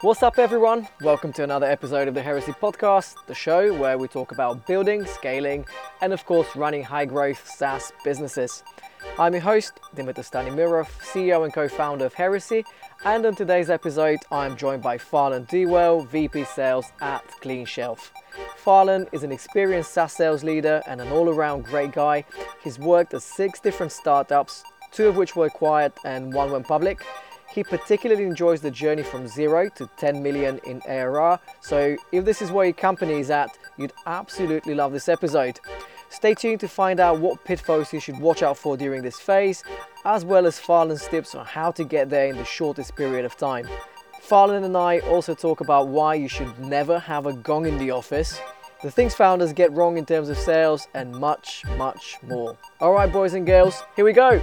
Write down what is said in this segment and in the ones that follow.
What's up, everyone? Welcome to another episode of the Heresy Podcast, the show where we talk about building, scaling, and of course, running high growth SaaS businesses. I'm your host, Dimitar Stanimirov, CEO and co founder of Heresy, and on today's episode, I'm joined by Farlan Dowell, VP Sales at Cleanshelf. Farlan is an experienced SaaS sales leader and an all around great guy. He's worked at six different startups, two of which were acquired and one went public. He particularly enjoys the journey from zero to 10 million in ARR. So, if this is where your company is at, you'd absolutely love this episode. Stay tuned to find out what pitfalls you should watch out for during this phase, as well as Farlan's tips on how to get there in the shortest period of time. Farlan and I also talk about why you should never have a gong in the office, the things founders get wrong in terms of sales, and much, much more. All right, boys and girls, here we go.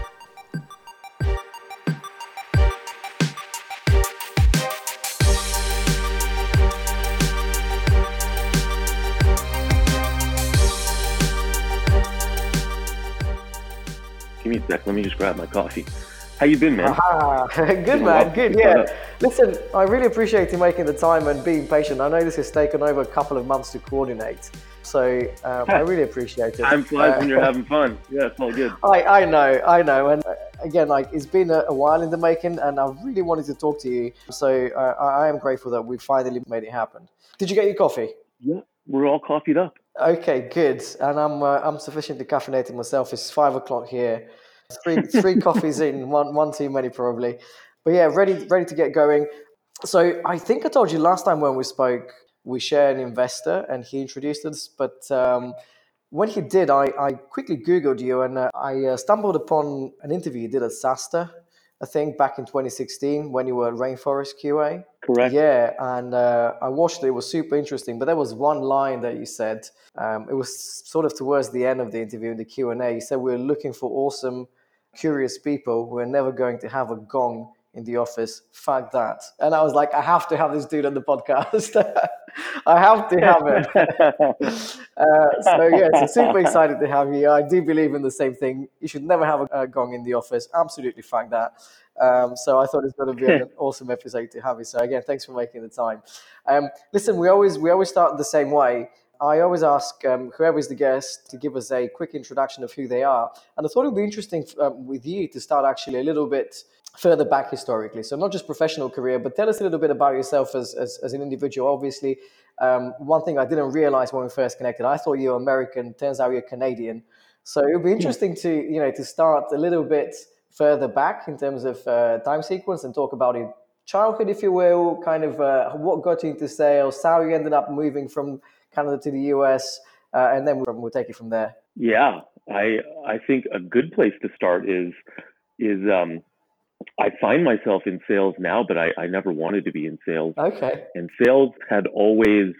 Give me a sec. Let me just grab my coffee. How you been, man? Ah, good man, good. Yeah. Listen, I really appreciate you making the time and being patient. I know this has taken over a couple of months to coordinate, so um, I really appreciate it. Time flies uh, when you're having fun. Yeah, it's all good. I, I know, I know, and uh, again, like it's been a, a, while in the making, and I really wanted to talk to you. So uh, I am grateful that we finally made it happen. Did you get your coffee? Yeah, we're all coffeeed up. Okay, good. And I'm uh, I'm sufficiently caffeinated myself. It's five o'clock here. Three three coffees in, one one too many probably. But yeah, ready ready to get going. So I think I told you last time when we spoke, we share an investor and he introduced us. But um, when he did, I, I quickly Googled you and uh, I uh, stumbled upon an interview you did at SaaStr, I think back in 2016 when you were at Rainforest QA. Correct. Yeah, and uh, I watched it. It was super interesting. But there was one line that you said. Um, it was sort of towards the end of the interview, in the Q and A. You said we're looking for awesome, curious people. We're never going to have a gong in the office. Fuck that. And I was like, I have to have this dude on the podcast. I have to have it. uh, so yeah, so super excited to have you. I do believe in the same thing. You should never have a, a gong in the office. Absolutely fuck that. Um, so I thought it's going to be an awesome episode to have you. So again, thanks for making the time. Um, listen, we always we always start the same way. I always ask um, whoever is the guest to give us a quick introduction of who they are, and I thought it would be interesting um, with you to start actually a little bit further back historically. So not just professional career, but tell us a little bit about yourself as as, as an individual. Obviously, um, one thing I didn't realize when we first connected, I thought you were American. Turns out you're Canadian. So it would be interesting to you know to start a little bit further back in terms of uh, time sequence and talk about your childhood, if you will, kind of uh, what got you into sales, how you ended up moving from Canada to the US, uh, and then we'll, we'll take it from there. Yeah, I I think a good place to start is is um, I find myself in sales now, but I, I never wanted to be in sales. Okay. And sales had always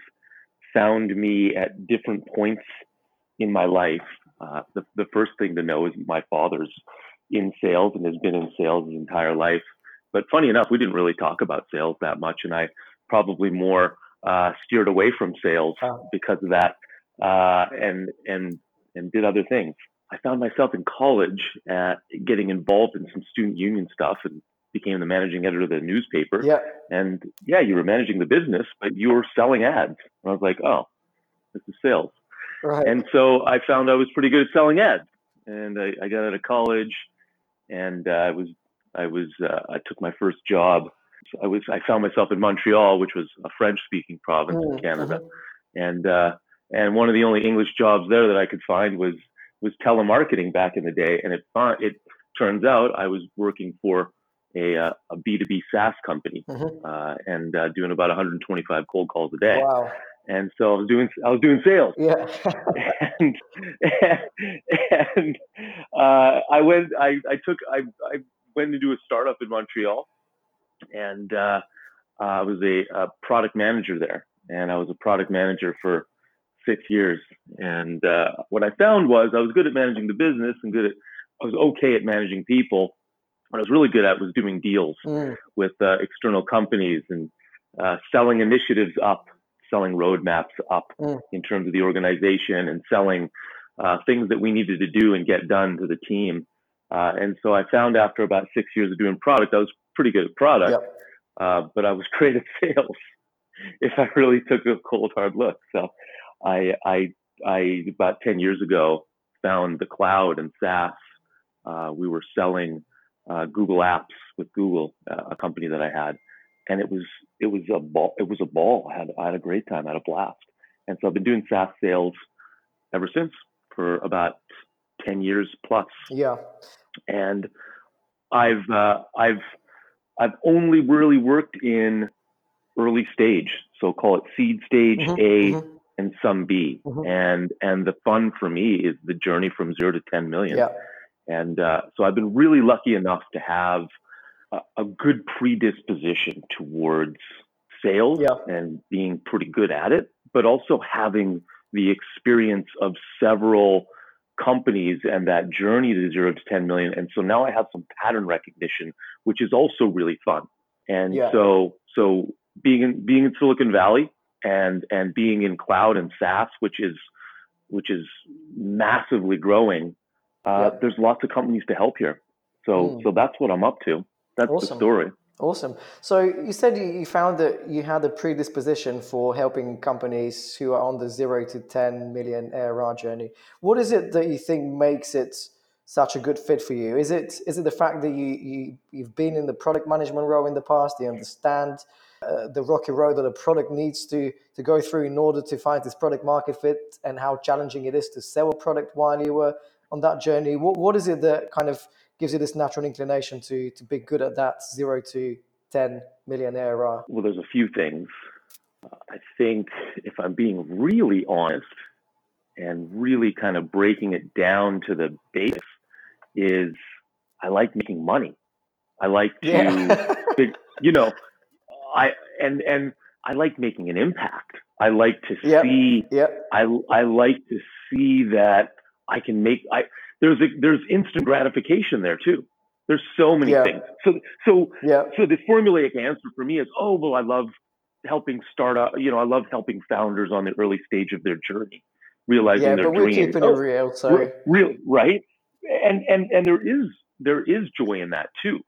found me at different points in my life. Uh, the, the first thing to know is my father's in sales and has been in sales his entire life. But funny enough, we didn't really talk about sales that much, and I probably more uh, steered away from sales because of that, uh, and and and did other things. I found myself in college at getting involved in some student union stuff and became the managing editor of the newspaper. Yeah. And yeah, you were managing the business, but you were selling ads. And I was like, oh, this is sales. Right. And so I found I was pretty good at selling ads. And I, I got out of college and uh, I was I was uh, I took my first job. I was I found myself in Montreal, which was a French-speaking province mm, in Canada, mm-hmm. and uh, and one of the only English jobs there that I could find was was telemarketing back in the day. And it it turns out I was working for a uh, a B two B SaaS company mm-hmm. uh, and uh, doing about 125 cold calls a day. Wow and so I was doing I was doing sales. Yeah. and and uh, I went I, I took I, I went to do a startup in Montreal, and uh, I was a, a, product manager there, and I was a product manager for six years. And uh, what I found was I was good at managing the business and good at I was okay at managing people. What I was really good at was doing deals mm. with uh, external companies and uh, selling initiatives up selling roadmaps up mm. in terms of the organization and selling uh, things that we needed to do and get done to the team. Uh, and so I found after about six years of doing product, I was pretty good at product. Yep. uh, but I was great at sales if I really took a cold hard look. So I, I, I about 10 years ago found the cloud and SaaS. Uh, we were selling uh, Google Apps with Google, uh, a company that I had, and it was it was a ball. It was a ball. I had I had a great time. I had a blast. And so I've been doing SaaS sales ever since for about 10 years plus. Yeah. And I've uh, I've I've only really worked in early stage, so call it seed stage mm-hmm, A mm-hmm. And some B. Mm-hmm. And and the fun for me is the journey from zero to 10 million. Yeah. And uh, so I've been really lucky enough to have a, a good predisposition towards sales yeah. and being pretty good at it, but also having the experience of several companies and that journey to zero to 10 million. And so now I have some pattern recognition, which is also really fun. And yeah. so, so being in, being in Silicon Valley and, and being in cloud and SaaS, which is, which is massively growing, uh, yeah. there's lots of companies to help here. So, mm. so that's what I'm up to. That's awesome. the story. Awesome. So you said you found that you had a predisposition for helping companies who are on the zero to 10 million ARR journey. What is it that you think makes it such a good fit for you? Is it is it the fact that you, you you've been in the product management role in the past? You understand uh, the rocky road that a product needs to to go through in order to find this product market fit, and how challenging it is to sell a product while you were on that journey. What what is it that kind of gives you this natural inclination to to be good at that zero to 10 million ARR? Well, there's a few things. Uh, I think if I'm being really honest and really kind of breaking it down to the base, is I like making money. I like to, yeah. you know, I and and I like making an impact. I like to yep. see. Yep. I I like to see that I can make. I there's a, there's instant gratification there too. There's so many yeah. things. So so yeah. so the formulaic answer for me is, oh well, I love helping start up. You know, I love helping founders on the early stage of their journey, realizing yeah, their but we're keeping oh, it real. So real, right? And and and there is there is joy in that too.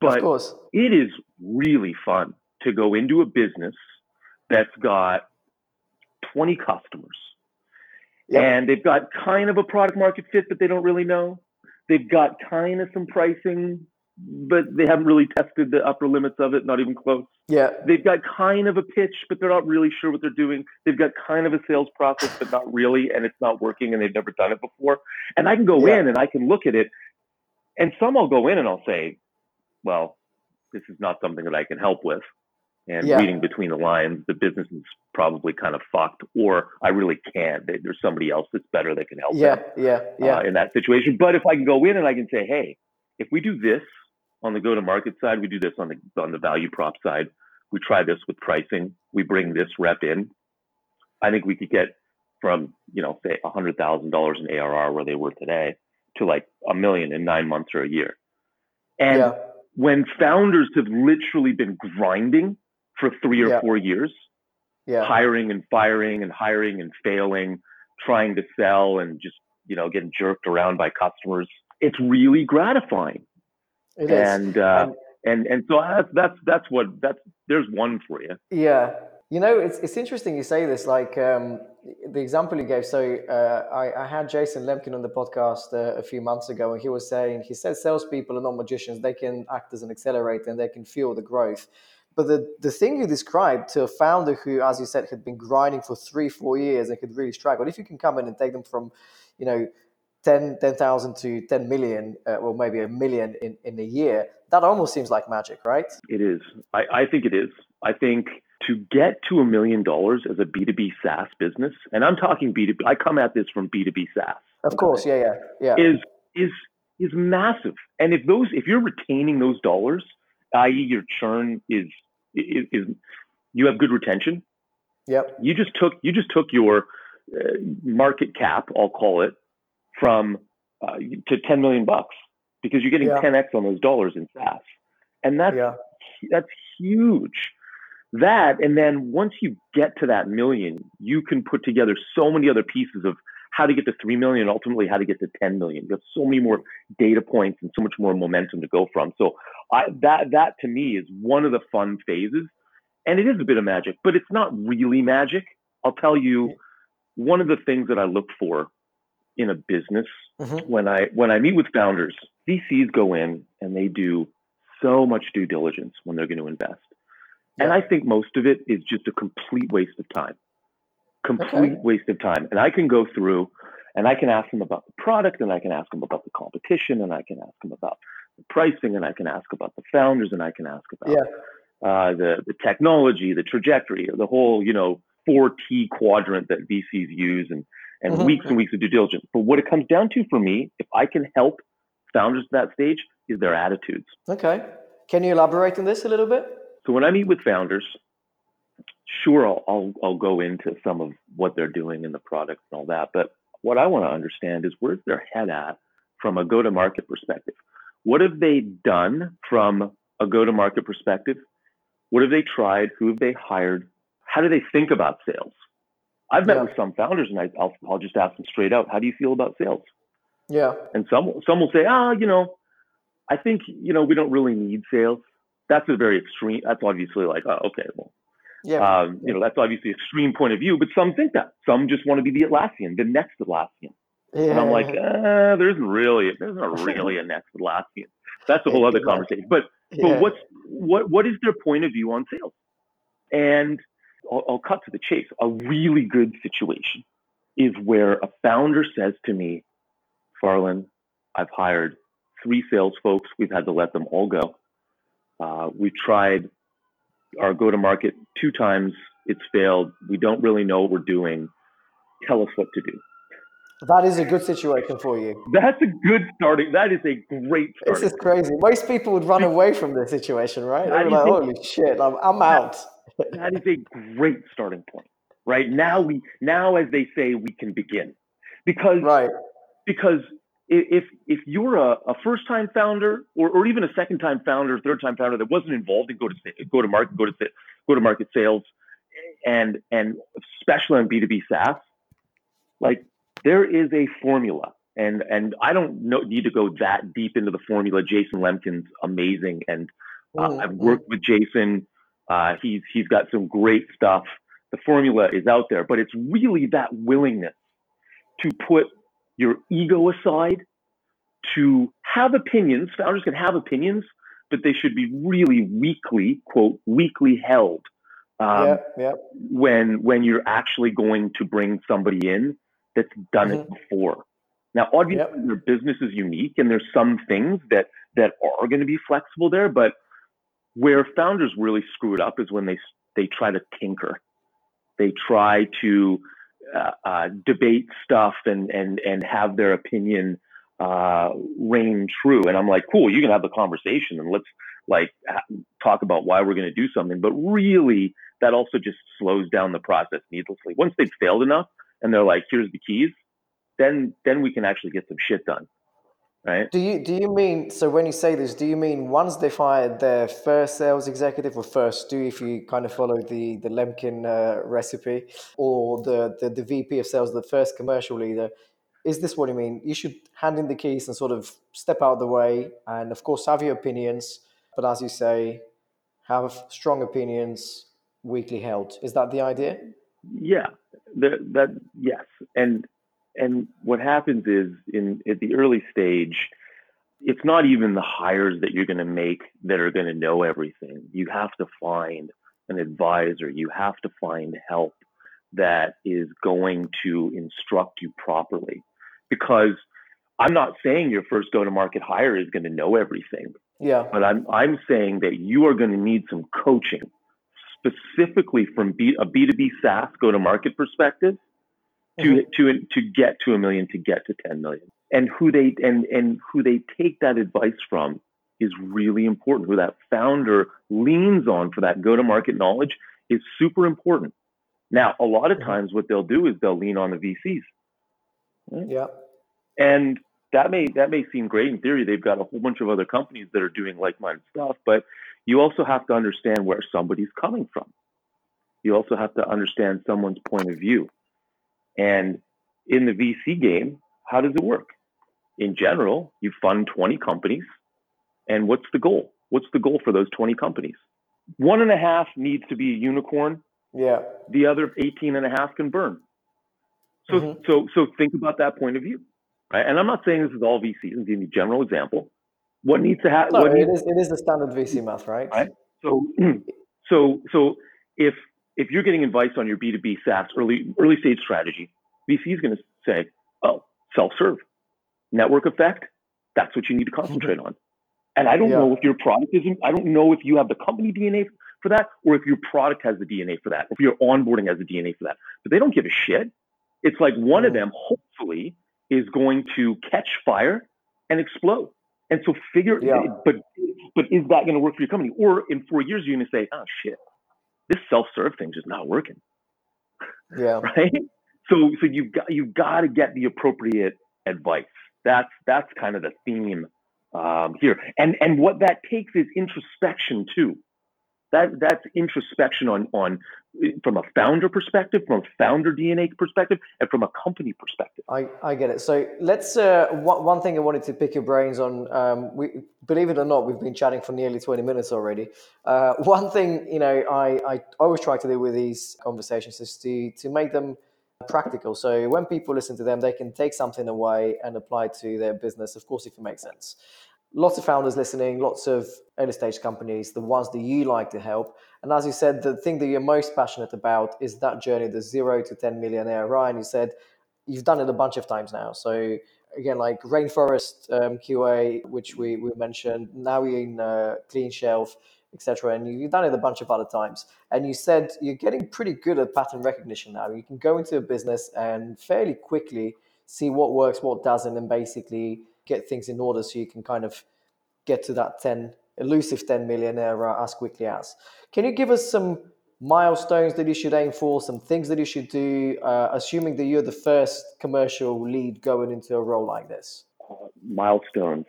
But of course. it is really fun to go into a business that's got 20 customers Yep. And they've got kind of a product market fit, but they don't really know. They've got kind of some pricing, but they haven't really tested the upper limits of it, not even close. Yeah. They've got kind of a pitch, but they're not really sure what they're doing. They've got kind of a sales process, but not really, and it's not working, and they've never done it before. And I can go yeah. in and I can look at it, and some I'll go in and I'll say, well, this is not something that I can help with and yeah. reading between the lines, the business is probably kind of fucked, or I really can't. There's somebody else that's better that can help. Yeah, them, yeah, yeah. Uh, in that situation, but if I can go in and I can say, hey, if we do this on the go-to-market side, we do this on the on the value prop side. We try this with pricing. We bring this rep in. I think we could get from you know say a hundred thousand dollars in ARR where they were today to like a million in nine months or a year. And yeah. when founders have literally been grinding for three or yeah. four years, yeah. hiring and firing and hiring and failing, trying to sell and just you know getting jerked around by customers. It's really gratifying. It and, uh, and and so that's that's that's what that's there's one for you. Yeah, you know it's it's interesting you say this. Like um, the example you gave. So uh, I, I had Jason Lemkin on the podcast uh, a few months ago, and he was saying he said salespeople are not magicians. They can act as an accelerator and they can fuel the growth. But the, the thing you described to a founder who, as you said, had been grinding for three, four years and could really struggle, if you can come in and take them from, you know, 10 10,000 to 10 million, uh, or maybe a million in, in a year, that almost seems like magic, right? It is. I, I think it is. I think to get to a million dollars as a B2B SaaS business, and I'm talking B2B, I come at this from B2B SaaS. Of course, yeah, yeah, yeah. Is, is, is massive. And if those, if you're retaining those dollars, i.e., your churn is, is, is you have good retention. Yep. You just took you just took your uh, market cap, I'll call it, from uh, to 10 million bucks because you're getting yeah. 10x on those dollars in SaaS, and that's yeah. that's huge. That and then once you get to that million, you can put together so many other pieces of how to get to 3 million, ultimately how to get to 10 million. You have so many more data points and so much more momentum to go from. So I, that that to me is one of the fun phases, and it is a bit of magic, but it's not really magic. I'll tell you, one of the things that I look for in a business mm-hmm. when I when I meet with founders, VCs go in and they do so much due diligence when they're going to invest, yeah. and I think most of it is just a complete waste of time, complete okay. waste of time. And I can go through and I can ask them about the product, and I can ask them about the competition, and I can ask them about the pricing, and I can ask about the founders, and I can ask about yeah. uh, the the technology, the trajectory, the whole you know four T quadrant that VCs use, and and mm-hmm. weeks and weeks of due diligence. But what it comes down to for me, if I can help founders at that stage, is their attitudes. Okay, can you elaborate on this a little bit? So when I meet with founders, sure, I'll, I'll, I'll go into some of what they're doing in the product and all that, but what I want to understand is where's their head at from a go to market perspective? What have they done from a go to market perspective? What have they tried? Who have they hired? How do they think about sales? I've met yeah. with some founders and I, will I'll just ask them straight out, how do you feel about sales? Yeah. And some, some will say, ah, oh, you know, I think, you know, we don't really need sales. That's a very extreme, that's obviously like, oh, okay, well, yeah. Um, you know, that's obviously extreme point of view, but some think that. Some just want to be the Atlassian, the next Atlassian. Yeah. And I'm like, uh, there isn't really, there's not really a next Atlassian. That's a whole other conversation. But yeah. but what's what what is their point of view on sales? And I'll, I'll cut to the chase. A really good situation is where a founder says to me, Farlan, I've hired three sales folks. We've had to let them all go. Uh, we've tried our go to market two times. It's failed. We don't really know what we're doing. Tell us what to do. That is a good situation for you. That's a good starting. That is a great starting. This is crazy. Most people would run away from this situation, right? They're like, "Holy shit, I'm, I'm out." that is a great starting point, right? Now we, now as they say, we can begin, because right, because if if you're a, a first time founder or, or even a second time founder, third time founder that wasn't involved in go to go to market, go to go to market sales, and and especially on B two B SaaS, like there is a formula, and and I don't know, need to go that deep into the formula. Jason Lemkin's amazing, and uh, mm-hmm. I've worked with Jason. Uh, he's he's got some great stuff. The formula is out there, but it's really that willingness to put your ego aside to have opinions. Founders can have opinions, but they should be really weakly, quote, weakly held. Um, yeah, yeah. When when you're actually going to bring somebody in that's done mm-hmm. it before. Now, obviously, yep. their business is unique, and there's some things that that are going to be flexible there. But where founders really screw it up is when they they try to tinker. They try to uh, uh, debate stuff and and and have their opinion uh, reign true. And I'm like, cool, you can have the conversation and let's like talk about why we're going to do something. But really, that also just slows down the process needlessly. Once they've failed enough and they're like, here's the keys, then then we can actually get some shit done right? Do you do you mean so when you say this, do you mean once they fired their first sales executive or first do if you kind of follow the the Lemkin uh, recipe or the, the the VP of sales, the first commercial leader? Is this what you mean? You should hand in the keys and sort of step out of the way, and of course have your opinions, but as you say, have strong opinions weakly held. Is that the idea? Yeah, the, that yes, and and what happens is in at the early stage, it's not even the hires that you're going to make that are going to know everything. You have to find an advisor. You have to find help that is going to instruct you properly. Because I'm not saying your first go to market hire is going to know everything. Yeah. But I'm I'm saying that you are going to need some coaching specifically from B, a B2B SaaS go to market perspective to mm-hmm. to to get to a million, to get to 10 million. And who they and and who they take that advice from is really important. Who that founder leans on for that go-to-market knowledge is super important. Now, a lot of mm-hmm. times, what they'll do is they'll lean on the VCs. Right? Yeah. And that may that may seem great in theory. They've got a whole bunch of other companies that are doing like-minded stuff, but you also have to understand where somebody's coming from. You also have to understand someone's point of view. And in the VC game, how does it work? In general, you fund 20 companies, and what's the goal? What's the goal for those 20 companies? One and a half needs to be a unicorn. Yeah. The other 18 and a half can burn. So, mm-hmm. so, so think about that point of view. Right? And I'm not saying this is all VCs. I'm giving you a general example. What needs to happen? No, it needs, is, it is the standard VC math, right? Right. So, so, so if if you're getting advice on your B2B SaaS early early stage strategy, VC is going to say, "Oh, self-serve, network effect. That's what you need to concentrate on." And I don't yeah. know if your product isn't. I don't know if you have the company DNA for that, or if your product has the DNA for that, or if your onboarding has the DNA for that. But they don't give a shit. It's like one mm. of them, hopefully, is going to catch fire and explode. And so figure, yeah. but but is that going to work for your company? Or in four years, you're going to say, oh shit, this self-serve thing is not working. Yeah. Right. So so you've got you've got to get the appropriate advice. That's that's kind of the theme um, here. And and what that takes is introspection too. That that's introspection on on from a founder perspective, from a founder DNA perspective, and from a company perspective. I, I get it. So let's uh, one, one thing I wanted to pick your brains on. Um, we believe it or not, we've been chatting for nearly twenty minutes already. Uh, one thing you know, I, I always try to do with these conversations is to to make them practical. So when people listen to them, they can take something away and apply to their business. Of course, if it makes sense lots of founders listening, lots of early stage companies, the ones that you like to help. And as you said, the thing that you're most passionate about is that journey, the zero to 10 million ARR. And you said you've done it a bunch of times now. So again, like Rainforest um, QA, which we, we mentioned, now you're in uh, Cleanshelf, etc. And you've done it a bunch of other times. And you said you're getting pretty good at pattern recognition now. You can go into a business and fairly quickly see what works, what doesn't, and basically get things in order so you can kind of get to that 10 elusive 10 million ARR as quickly as. Can you give us some milestones that you should aim for, some things that you should do, uh, assuming that you're the first commercial lead going into a role like this? Uh, milestones.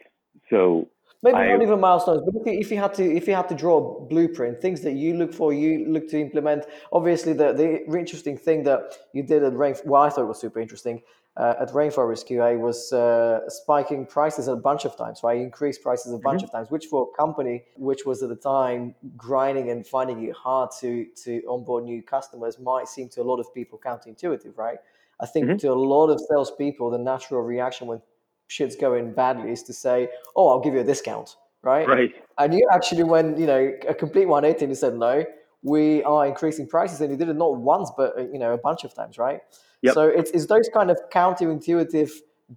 So maybe I, not even milestones, but if you, if you, had to if you had to draw a blueprint, things that you look for, you look to implement. Obviously, the the interesting thing that you did at Rain, well, I thought it was super interesting uh, at Rainforest QA I was uh, spiking prices a bunch of times, right? Increased prices a bunch mm-hmm. of times, which for a company which was at the time grinding and finding it hard to to onboard new customers might seem to a lot of people counterintuitive, right? I think mm-hmm. to a lot of salespeople, the natural reaction when shit's going badly is to say, "Oh, I'll give you a discount," right? Right. And you actually, when you know a complete 180, you said, "No, we are increasing prices," and you did it not once, but uh, you know a bunch of times, right? Yep. So it's, it's those kind of counterintuitive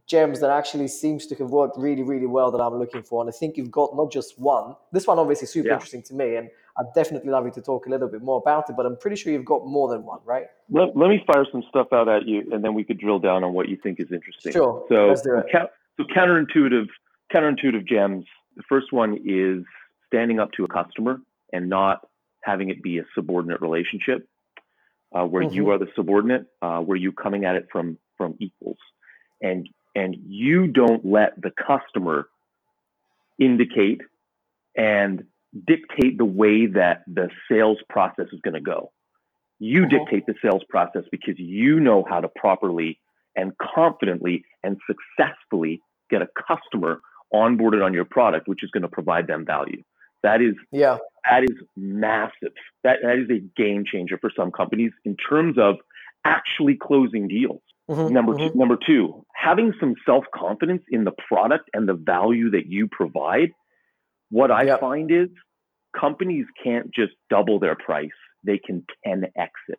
gems that actually seems to have worked really, really well that I'm looking for. And I think you've got not just one. This one obviously super yeah. interesting to me, and I'd definitely love you to talk a little bit more about it. But I'm pretty sure you've got more than one, right? Let, let me fire some stuff out at you, and then we could drill down on what you think is interesting. Sure. So, let's do it. so counterintuitive, counterintuitive gems. The first one is standing up to a customer and not having it be a subordinate relationship uh, where mm-hmm. you are the subordinate, uh, where you coming at it from from equals, and and you don't let the customer indicate and dictate the way that the sales process is going to go. You uh-huh. dictate the sales process because you know how to properly and confidently and successfully get a customer onboarded on your product, which is going to provide them value. That is yeah. That is massive. That that is a game changer for some companies in terms of actually closing deals. Mm-hmm, number mm-hmm. two, number two, having some self confidence in the product and the value that you provide. What I yep. find is companies can't just double their price; they can 10x it.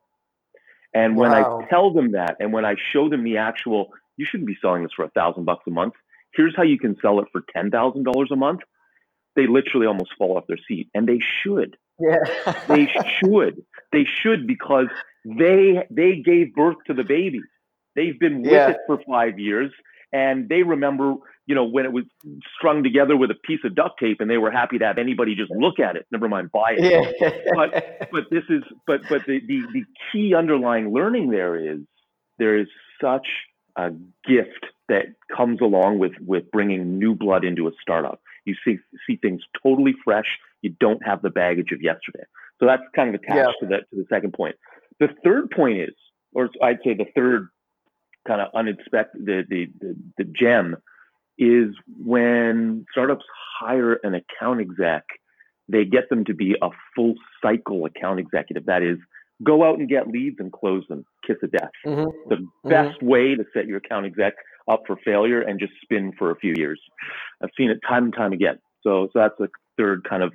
And when wow. I tell them that, and when I show them the actual, you shouldn't be selling this for a thousand bucks a month. Here's how you can sell it for ten thousand dollars a month they literally almost fall off their seat, and they should. Yeah, they should. They should because they they gave birth to the baby. They've been with yeah. it for five years, and they remember, you know, when it was strung together with a piece of duct tape, and they were happy to have anybody just look at it. Never mind buy it. Yeah. but but this is but but the, the the key underlying learning there is there is such a gift that comes along with with bringing new blood into a startup. You see see things totally fresh. You don't have the baggage of yesterday. So that's kind of attached yeah. to that to the second point. The third point is, or I'd say the third kind of unexpected the the the, the gem is when startups hire an account exec they get them to be a full cycle account executive. That is, go out and get leads and close them, kiss of death. Mm-hmm. The mm-hmm. best way to set your account exec up for failure and just spin for a few years. I've seen it time and time again. So, so that's the third kind of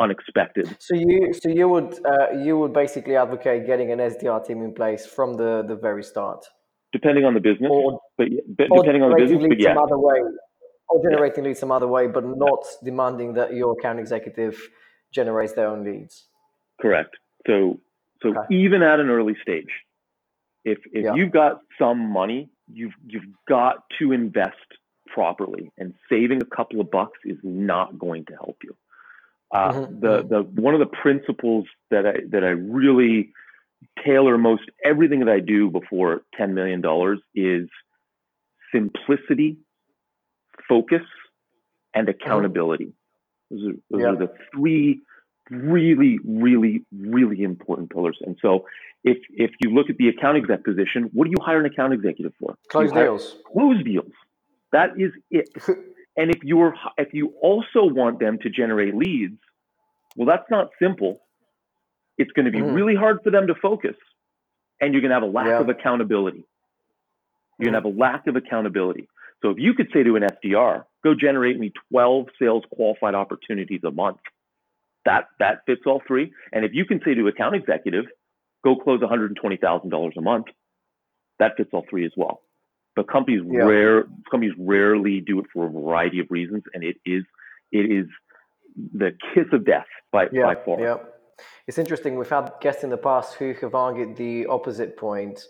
unexpected. So you, so you would, uh, you would basically advocate getting an SDR team in place from the the very start, depending on the business, or, but, but depending on the business, but yeah. Some other way, or generating yeah. leads some other way, but not demanding that your account executive generates their own leads. Correct. So, so okay. even at an early stage, if if yeah. you've got some money, you've you've got to invest properly, and saving a couple of bucks is not going to help you. Uh, mm-hmm. The mm-hmm. the one of the principles that I that I really tailor most everything that I do before ten million dollars is simplicity, focus, and mm-hmm. accountability. Those are, those yeah. are the three really, really, really important pillars. And so if if you look at the account exec position, what do you hire an account executive for? Close deals. Close deals. That is it. and if you're if you also want them to generate leads, well, that's not simple. It's going to be mm. really hard for them to focus, and you're going to have a lack yeah. of accountability. You're mm. going to have a lack of accountability. So if you could say to an SDR, go generate me 12 sales qualified opportunities a month, that that fits all three. And if you can say to account executive, go close $120,000 a month, that fits all three as well. But companies yeah. rare companies rarely do it for a variety of reasons, and it is it is the kiss of death by, yeah, by far. Yeah. It's interesting. We've had guests in the past who have argued the opposite point.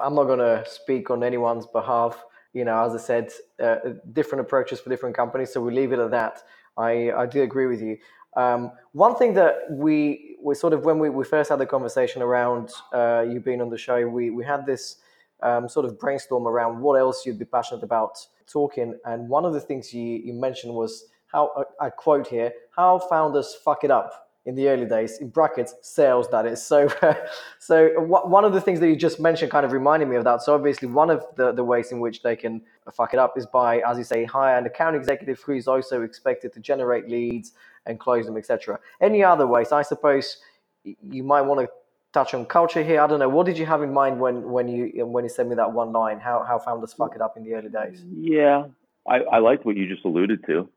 I'm not going to speak on anyone's behalf. You know, as I said, uh, different approaches for different companies, so we leave it at that. I, I do agree with you. Um, one thing that we we sort of when we, we first had the conversation around uh, you being on the show, we we had this um, sort of brainstorm around what else you'd be passionate about talking, and one of the things you you mentioned was how uh, I quote here how founders fuck it up in the early days in brackets sales that is. So so one of the things that you just mentioned kind of reminded me of that. So obviously one of the, the ways in which they can fuck it up is by as you say hire an account executive who is also expected to generate leads and close them, etc. Any other ways? I suppose you might want to touch on culture here. I don't know. What did you have in mind when when you when you sent me that one line? How how founders fuck it up in the early days? Yeah, I, I liked what you just alluded to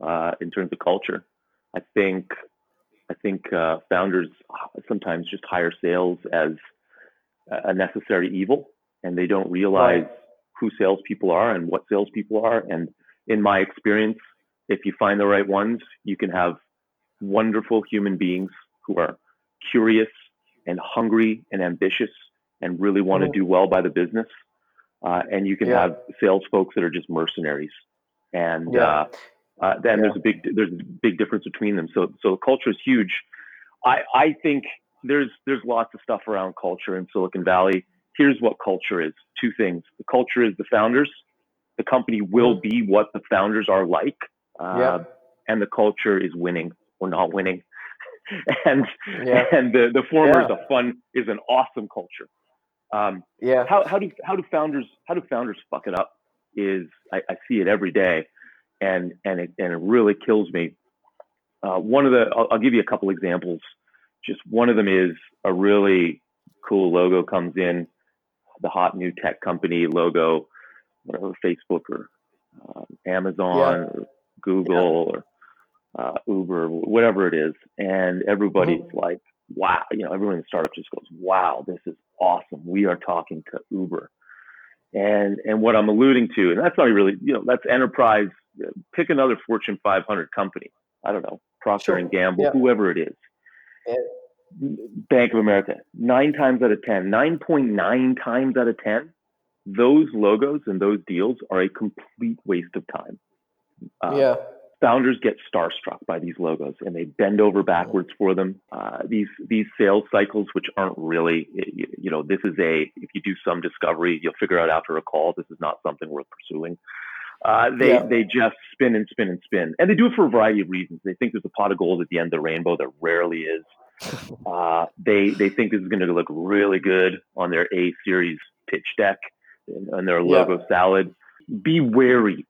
uh, in terms of culture. I think I think uh, founders sometimes just hire sales as a necessary evil, and they don't realize right. who salespeople are and what salespeople are. And in my experience, if you find the right ones, you can have wonderful human beings who are curious and hungry and ambitious and really want mm-hmm. to do well by the business. Uh, and you can yeah. have sales folks that are just mercenaries. And yeah. uh, uh, then yeah. there's a big there's a big difference between them. So so culture is huge. I I think there's there's lots of stuff around culture in Silicon Valley. Here's what culture is: two things. The culture is the founders. The company will mm-hmm. be what the founders are like uh, yeah. and the culture is winning or not winning. and yeah. and the the former yeah. is a fun is an awesome culture. Um, yeah. How how do how do founders how do founders fuck it up? Is I, I see it every day, and and it and it really kills me. Uh, one of the I'll, I'll give you a couple examples. Just one of them is a really cool logo comes in, the hot new tech company logo, whatever Facebook or uh, Amazon yeah. or Google yeah. or uh, Uber, whatever it is, and everybody's mm-hmm. like, "Wow!" You know, everyone in the startup just goes, "Wow, this is awesome. We are talking to Uber." And and what I'm alluding to, and that's not really, you know, that's enterprise. Pick another Fortune 500 company. I don't know, Procter sure. and Gamble, yeah. whoever it is. Yeah. Bank of America, nine times out of 10, 9.9 times out of 10, those logos and those deals are a complete waste of time. Uh, yeah. Founders get starstruck by these logos and they bend over backwards for them. Uh, these these sales cycles, which aren't really, you, you know, this is a if you do some discovery, you'll figure out after a call this is not something worth pursuing. Uh, they yeah. they just spin and spin and spin, and they do it for a variety of reasons. They think there's a pot of gold at the end of the rainbow. There rarely is. Uh, they they think this is going to look really good on their A series pitch deck and, and their logo yeah. salad. Be wary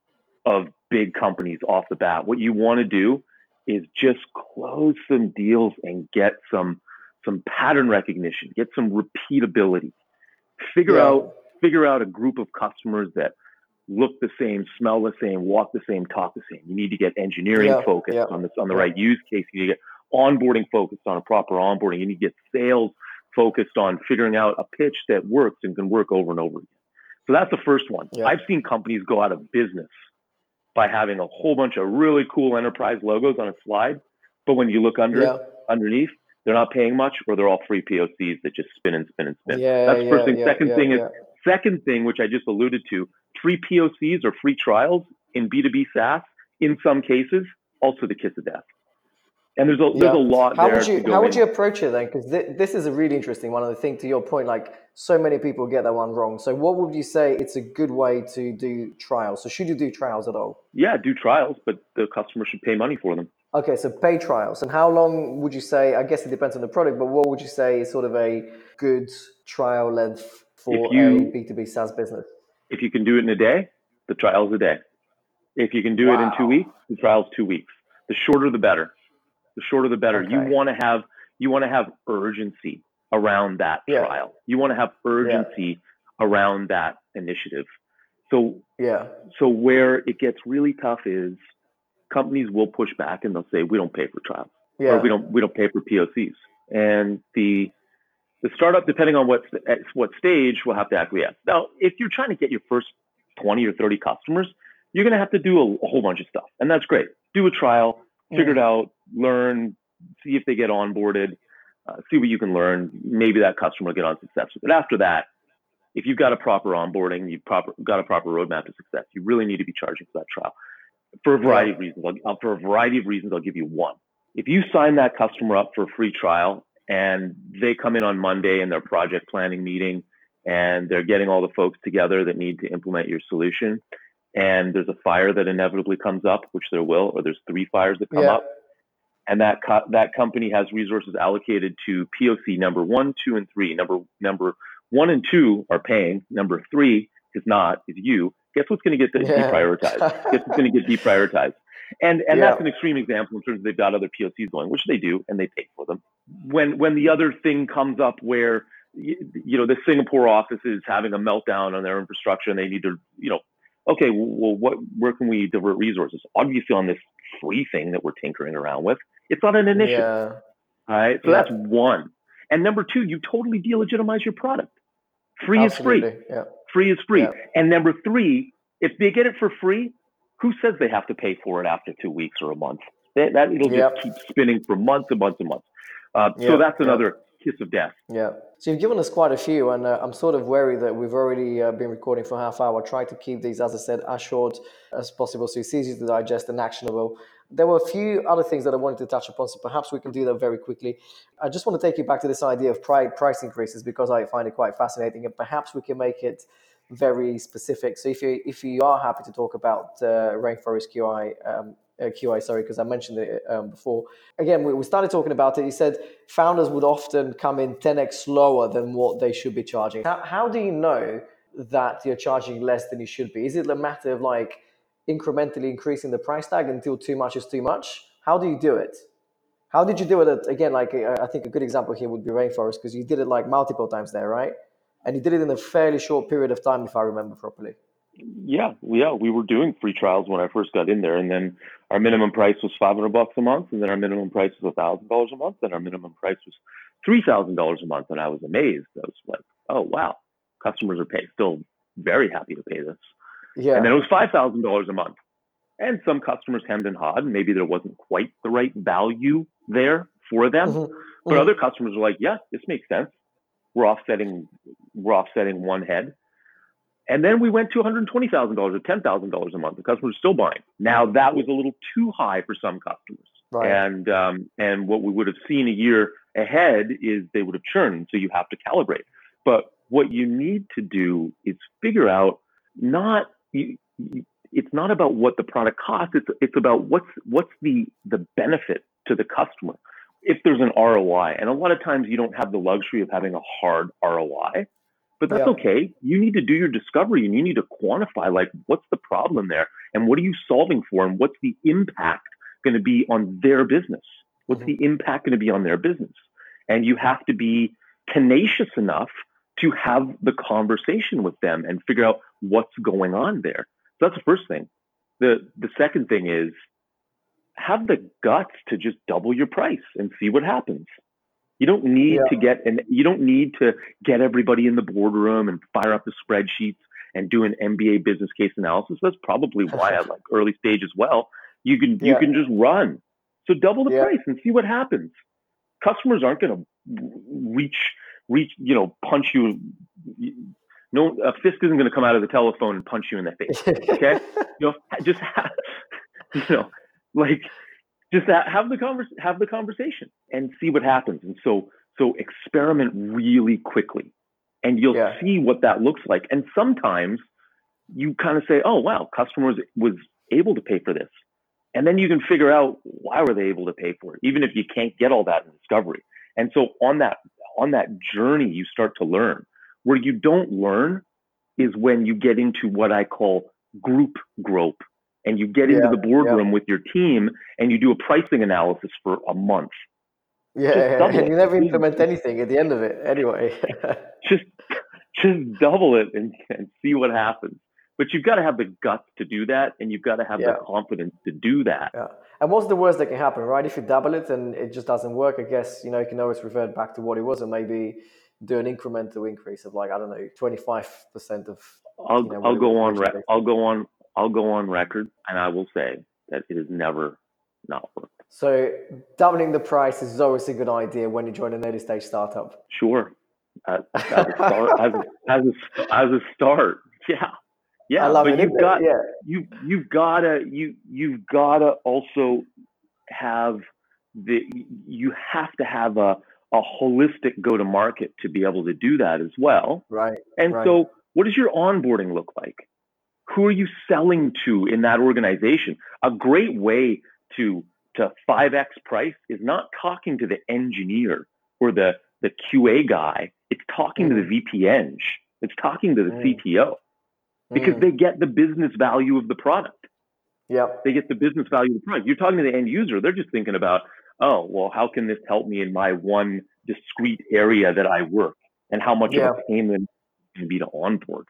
of big companies off the bat. What you want to do is just close some deals and get some some pattern recognition, get some repeatability. Figure yeah. out figure out a group of customers that look the same, smell the same, walk the same, talk the same. You need to get engineering yeah. focused yeah. on this on the right use case. You need to get onboarding focused on a proper onboarding. You need to get sales focused on figuring out a pitch that works and can work over and over again. So that's the first one. Yeah. I've seen companies go out of business by having a whole bunch of really cool enterprise logos on a slide, but when you look under yeah. underneath, they're not paying much, or they're all free POCs that just spin and spin and spin. Yeah, that's the first thing. second thing is second thing, which I just alluded to, free POCs or free trials in B2B SaaS, in some cases, also the kiss of death. And there's a yeah. there's a lot. How would you how in. would you approach it then? Because th- this is a really interesting one. And I think to your point, like so many people get that one wrong. So what would you say it's a good way to do trials? So should you do trials at all? Yeah, do trials, but the customer should pay money for them. Okay, so pay trials. And how long would you say? I guess it depends on the product, but what would you say is sort of a good trial length for you, a B two B SaaS business? If you can do it in a day, the trial's a day. If you can do wow. it in two weeks, the trial's two weeks. The shorter, the better the shorter the better. Okay. You want to have you want to have urgency around that yeah. trial. You want to have urgency yeah. around that initiative. So yeah. So where it gets really tough is companies will push back and they'll say we don't pay for trials yeah. or we don't we don't pay for POCs. And the the startup, depending on what at eh, what stage, will have to acquiesce. Now, if you're trying to get your first 20 or 30 customers, you're going to have to do a, a whole bunch of stuff, and that's great. Do a trial, figure it out, learn, see if they get onboarded, uh, see what you can learn. Maybe that customer will get on successful. But after that, if you've got a proper onboarding, you've proper, got a proper roadmap to success, you really need to be charging for that trial for a variety of reasons. I'll, for a variety of reasons, I'll give you one. If you sign that customer up for a free trial and they come in on Monday in their project planning meeting and they're getting all the folks together that need to implement your solution, and there's a fire that inevitably comes up, which there will, or there's three fires that come yeah. up, and that co- that company has resources allocated to POC number one, two, and three. Number number one and two are paying. Number three is not. Is you. Guess what's going to get yeah. deprioritized? Guess what's going to get deprioritized? And and yeah. that's an extreme example in terms of they've got other POCs going, which they do, and they pay for them. When when the other thing comes up where you, you know the Singapore office is having a meltdown on their infrastructure and they need to you know okay, well, what, where can we divert resources? Obviously, on this free thing that we're tinkering around with, it's not an initiative. Yeah. All right. So yeah. that's one. And number two, you totally delegitimize your product. Free Absolutely. is free. Yeah. Free is free. Yeah. And number three, if they get it for free, who says they have to pay for it after two weeks or a month? That, that it'll just keep spinning for months and months and months. Uh. So that's another kiss of death. Yeah. So you've given us quite a few, and uh, I'm sort of worried that we've already uh, been recording for half hour. Try to keep these, as I said, as short as possible, so it's easy to digest and actionable. There were a few other things that I wanted to touch upon, so perhaps we can do that very quickly. I just want to take you back to this idea of price increases because I find it quite fascinating, and perhaps we can make it very specific. So if you if you are happy to talk about uh, Rainforest QI um, uh, QA, sorry, because I mentioned it um, before. Again, we, we started talking about it. He said founders would often come in 10x lower than what they should be charging. How, how do you know that you're charging less than you should be? Is it a matter of like incrementally increasing the price tag until too much is too much? How do you do it? How did you do it? Again, like uh, I think a good example here would be Rainforest because you did it like multiple times there, right? And you did it in a fairly short period of time, if I remember properly. Yeah, yeah, we were doing free trials when I first got in there, and then our minimum price was 500 bucks a month, and then our minimum price was thousand dollars a month, and our minimum price was three thousand dollars a month, and I was amazed. I was like, oh wow, customers are still very happy to pay this. Yeah. And then it was five thousand dollars a month, and some customers hemmed and hawed, maybe there wasn't quite the right value there for them, mm-hmm. but mm-hmm. other customers were like, yeah, this makes sense. We're offsetting, we're offsetting one head and then we went to $120,000 or $10,000 a month. The customers are still buying. Now that was a little too high for some customers. Right. And um, and what we would have seen a year ahead is they would have churned. So you have to calibrate. But what you need to do is figure out not you, it's not about what the product costs. It's it's about what's what's the the benefit to the customer. If there's an ROI, and a lot of times you don't have the luxury of having a hard ROI, but that's yeah. okay. You need to do your discovery and you need to quantify like what's the problem there and what are you solving for and what's the impact going to be on their business? What's Mhm. the impact going to be on their business? And you have to be tenacious enough to have the conversation with them and figure out what's going on there. So that's the first thing. The the second thing is have the guts to just double your price and see what happens. You don't need Yeah. to get and you don't need to get everybody in the boardroom and fire up the spreadsheets and do an MBA business case analysis. That's probably why I like early stage as well. You can you can just run. So double the Yeah. price and see what happens. Customers aren't going to reach reach you know punch you. No, a fist isn't going to come out of the telephone and punch you in the face Okay. you know, just have, you know, like just have the convers have the conversation and see what happens. And so so experiment really quickly, and you'll Yeah. see what that looks like. And sometimes you kind of say, "Oh, wow, customers was, was able to pay for this," and then you can figure out why were they able to pay for it, even if you can't get all that in discovery. And so on that on that journey, you start to learn. Where you don't learn is when you get into what I call group grope and you get into the boardroom with your team and you do a pricing analysis for a month. yeah, yeah, and you never implement anything at the end of it anyway. Just just double it and, and see what happens. But you've got to have the guts to do that and you've got to have Yeah. the confidence to do that. Yeah. And what's the worst that can happen, right? If you double it and it just doesn't work, I guess, you know, you can always revert back to what it was and maybe do an incremental increase of like, I don't know, 25% of. I'll You know, I'll go on re- I'll go on I'll go on record and I will say that it has never not worked. So doubling the price is always a good idea when you join an early stage startup. Sure. Uh, as a start, as, a, as, a, as a start, yeah, yeah. I love but it. you've got yeah. you you've gotta you you've gotta also have the you have to have a a holistic go to market to be able to do that as well. Right. And Right. so, what does your onboarding look like? Who are you selling to in that organization? A great way to to 5x price is not talking to the engineer or the the QA guy. It's talking to the VP Eng. It's talking to the Mm. CTO because Mm. they get the business value of the product. Yep. They get the business value of the product. You're talking to the end user. They're just thinking about, oh, well, how can this help me in my one discrete area that I work, and how much Yeah. of a pain it can be to onboard.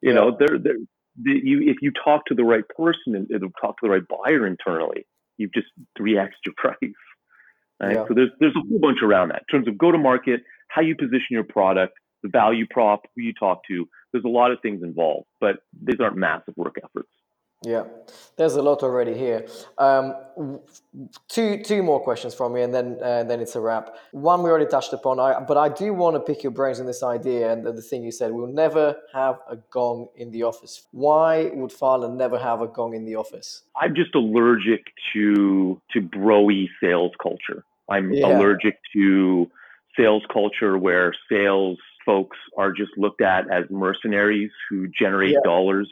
You Yeah. know, the, you if you talk to the right person and it'll talk to the right buyer internally, you've just three x your price. Right? Yeah. So there's there's a whole bunch around that in terms of go to market, how you position your product, the value prop, who you talk to. There's a lot of things involved, but these aren't massive work efforts. Yeah, there's a lot already here. Um, two two more questions from me, and then uh, then it's a wrap. One we already touched upon, I, but I do want to pick your brains on this idea and the, the thing you said. We'll never have a gong in the office. Why would Farlan never have a gong in the office? I'm just allergic to to broy sales culture. I'm Yeah. allergic to sales culture where sales folks are just looked at as mercenaries who generate Yeah. dollars.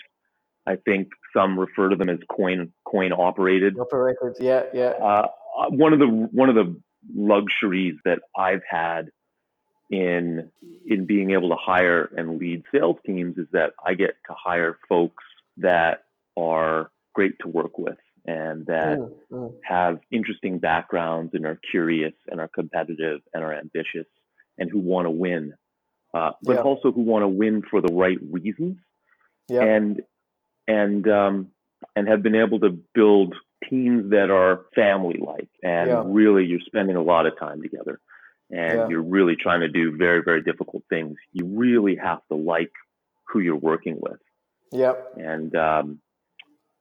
I think some refer to them as coin coin operated. Operated, yeah, yeah, Uh, one of the one of the luxuries that I've had in in being able to hire and lead sales teams is that I get to hire folks that are great to work with and that Mm, mm. have interesting backgrounds and are curious and are competitive and are ambitious and who want to win, uh, but Yeah. also who want to win for the right reasons yeah, and and um, and have been able to build teams that are family like and Yeah. really you're spending a lot of time together and Yeah. you're really trying to do very very difficult things you really have to like who you're working with yeah, and um,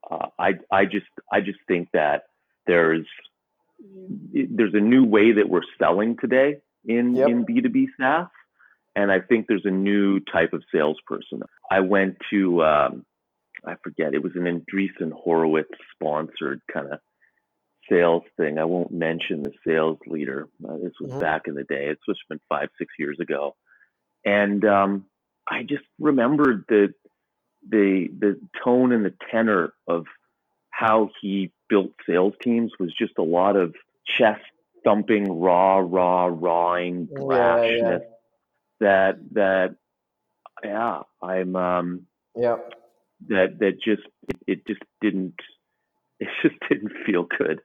uh, I I just I just think that there's there's a new way that we're selling today in Yep. in B2B SaaS, and I think there's a new type of salesperson. I went to um, I forget it was an Andreessen Horowitz sponsored kind of sales thing. I won't mention the sales leader. Uh, this was Mhm. back in the day. It's just been five six years ago, and um, I just remembered the the the tone and the tenor of how he built sales teams was just a lot of chest thumping, raw, raw, rawing Yeah, yeah. That that yeah, I'm um yeah, that that just it, it just didn't it just didn't feel good.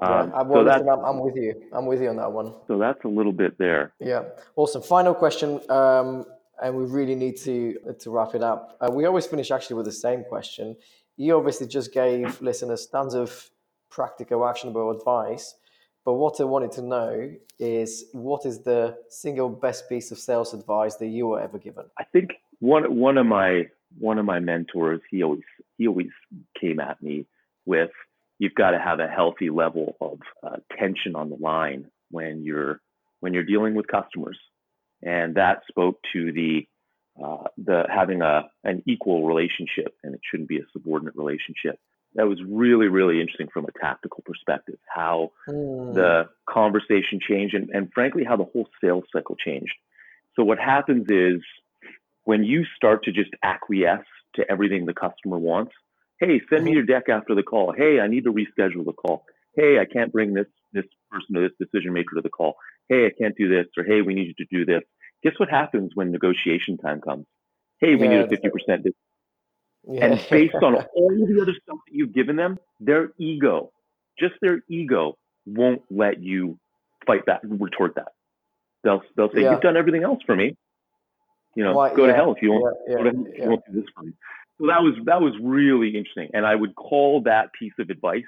Um, yeah, well, so listen, I'm, I'm, with you. I'm with you on that one. So that's a little bit there. Yeah, awesome. Final question, um, and we really need to to wrap it up. Uh, we always finish actually with the same question. You obviously just gave listeners tons of practical, actionable advice. But what I wanted to know is what is the single best piece of sales advice that you were ever given? I think one one of my one of my mentors he always he always came at me with you've got to have a healthy level of uh, tension on the line when you're when you're dealing with customers, and that spoke to the uh, the having a an equal relationship, and it shouldn't be a subordinate relationship that was really, really interesting from a tactical perspective, how mm. the conversation changed and, and frankly, how the whole sales cycle changed. So what happens is when you start to just acquiesce to everything the customer wants, hey, send me mm-hmm. your deck after the call. Hey, I need to reschedule the call. Hey, I can't bring this this person or this decision maker to the call. Hey, I can't do this, or hey, we need you to do this. Guess what happens when negotiation time comes? Hey, we yeah, need a fifty percent yeah. And based on all the other stuff that you've given them, their ego, just their ego, won't let you fight back, retort that. They'll they'll say, yeah. "You've done everything else for me. You know, go yeah, to hell if you won't. Yeah, go to hell if you won't do this for me." So that was that was really interesting, and I would call that piece of advice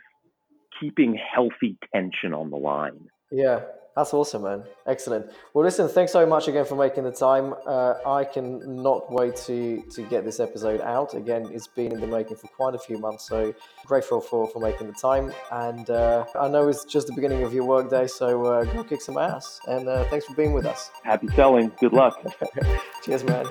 keeping healthy tension on the line. Yeah, that's awesome, man. Excellent. Well, listen, thanks so much again for making the time. Uh, I can not wait to to get this episode out. Again, it's been in the making for quite a few months, so grateful for for making the time. And uh, I know it's just the beginning of your workday, so uh, go kick some ass. And uh, thanks for being with us. Happy selling. Good luck. Cheers, man.